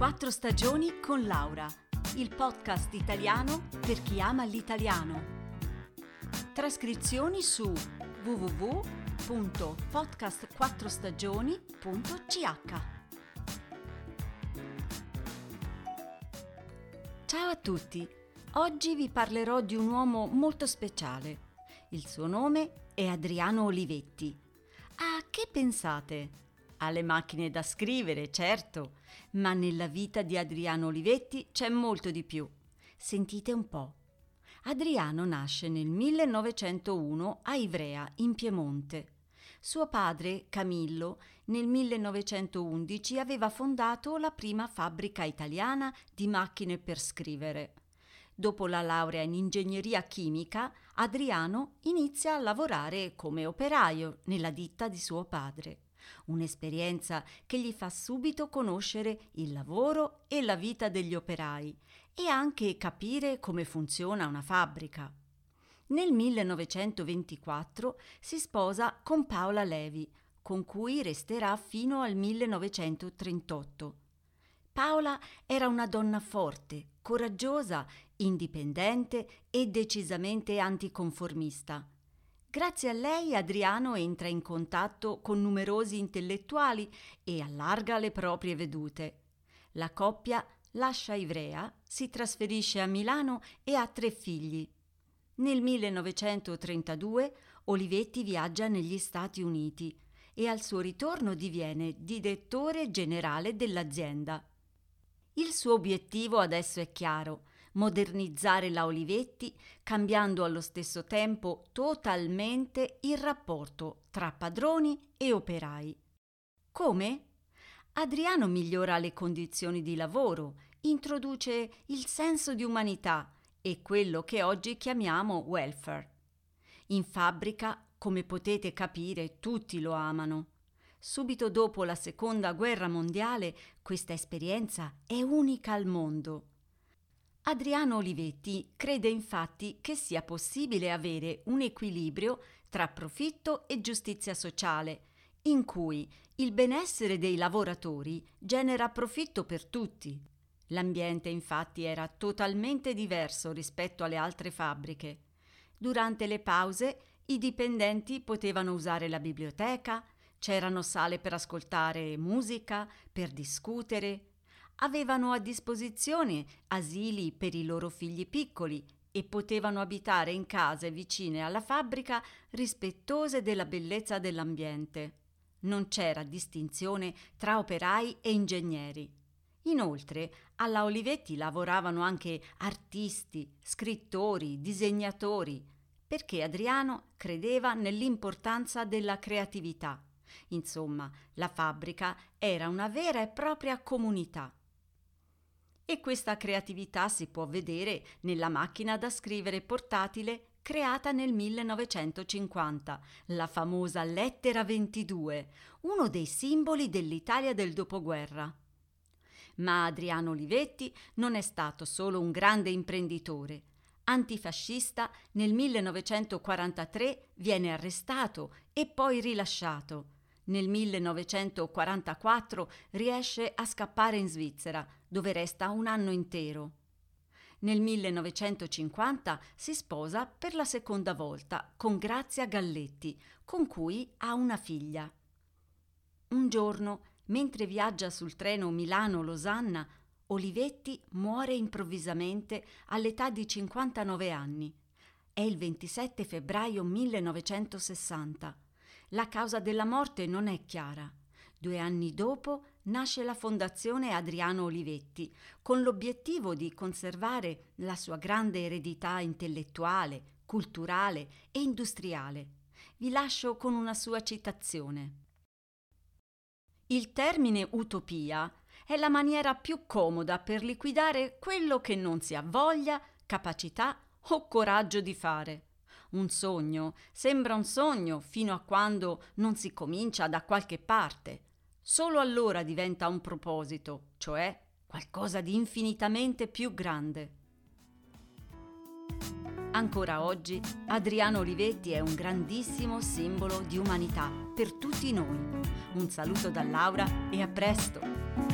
Quattro stagioni con Laura, il podcast italiano per chi ama l'italiano. Trascrizioni su www.podcastquattrostagioni.ch Ciao a tutti! Oggi vi parlerò di un uomo molto speciale. Il suo nome è Adriano Olivetti. A che pensate? Alle macchine da scrivere, certo, ma nella vita di Adriano Olivetti c'è molto di più. Sentite un po'. Adriano nasce nel 1901 a Ivrea, in Piemonte. Suo padre, Camillo, nel 1911 aveva fondato la prima fabbrica italiana di macchine per scrivere. Dopo la laurea in ingegneria chimica, Adriano inizia a lavorare come operaio nella ditta di suo padre un'esperienza che gli fa subito conoscere il lavoro e la vita degli operai e anche capire come funziona una fabbrica. Nel 1924 si sposa con Paola Levi, con cui resterà fino al 1938. Paola era una donna forte, coraggiosa, indipendente e decisamente anticonformista. Grazie a lei Adriano entra in contatto con numerosi intellettuali e allarga le proprie vedute. La coppia lascia Ivrea, si trasferisce a Milano e ha tre figli. Nel 1932 Olivetti viaggia negli Stati Uniti e al suo ritorno diviene direttore generale dell'azienda. Il suo obiettivo adesso è chiaro, modernizzare la Olivetti cambiando allo stesso tempo totalmente il rapporto tra padroni e operai. Come? Adriano migliora le condizioni di lavoro, introduce il senso di umanità e quello che oggi chiamiamo welfare. In fabbrica, come potete capire, tutti lo amano. Subito dopo la seconda guerra mondiale, questa esperienza è unica al mondo. Adriano Olivetti crede infatti che sia possibile avere un equilibrio tra profitto e giustizia sociale, in cui il benessere dei lavoratori genera profitto per tutti. L'ambiente infatti era totalmente diverso rispetto alle altre fabbriche. Durante le pause i dipendenti potevano usare la biblioteca, c'erano sale per ascoltare musica, per discutere, avevano a disposizione asili per i loro figli piccoli e potevano abitare in case vicine alla fabbrica rispettose della bellezza dell'ambiente. Non c'era distinzione tra operai e ingegneri. Inoltre, alla Olivetti lavoravano anche artisti, scrittori, disegnatori, perché Adriano credeva nell'importanza della creatività. Insomma, la fabbrica era una vera e propria comunità e questa creatività si può vedere nella macchina da scrivere portatile creata nel 1950, la famosa Lettera 22, uno dei simboli dell'Italia del dopoguerra. Ma Adriano Olivetti non è stato solo un grande imprenditore. Antifascista, nel 1943 viene arrestato e poi rilasciato. Nel 1944 riesce a scappare in Svizzera, dove resta un anno intero. Nel 1950 si sposa per la seconda volta con Grazia Galletti, con cui ha una figlia. Un giorno, mentre viaggia sul treno Milano-Losanna, Olivetti muore improvvisamente all'età di 59 anni. È il 27 febbraio 1960. La causa della morte non è chiara. Due anni dopo nasce la Fondazione Adriano Olivetti, con l'obiettivo di conservare la sua grande eredità intellettuale, culturale e industriale. Vi lascio con una sua citazione. Il termine utopia è la maniera più comoda per liquidare quello che non si ha voglia, capacità o coraggio di fare. Un sogno sembra un sogno fino a quando non si comincia da qualche parte Solo allora diventa un proposito, cioè qualcosa di infinitamente più grande. Ancora oggi Adriano Olivetti è un grandissimo simbolo di umanità per tutti noi. Un saluto da Laura e a presto!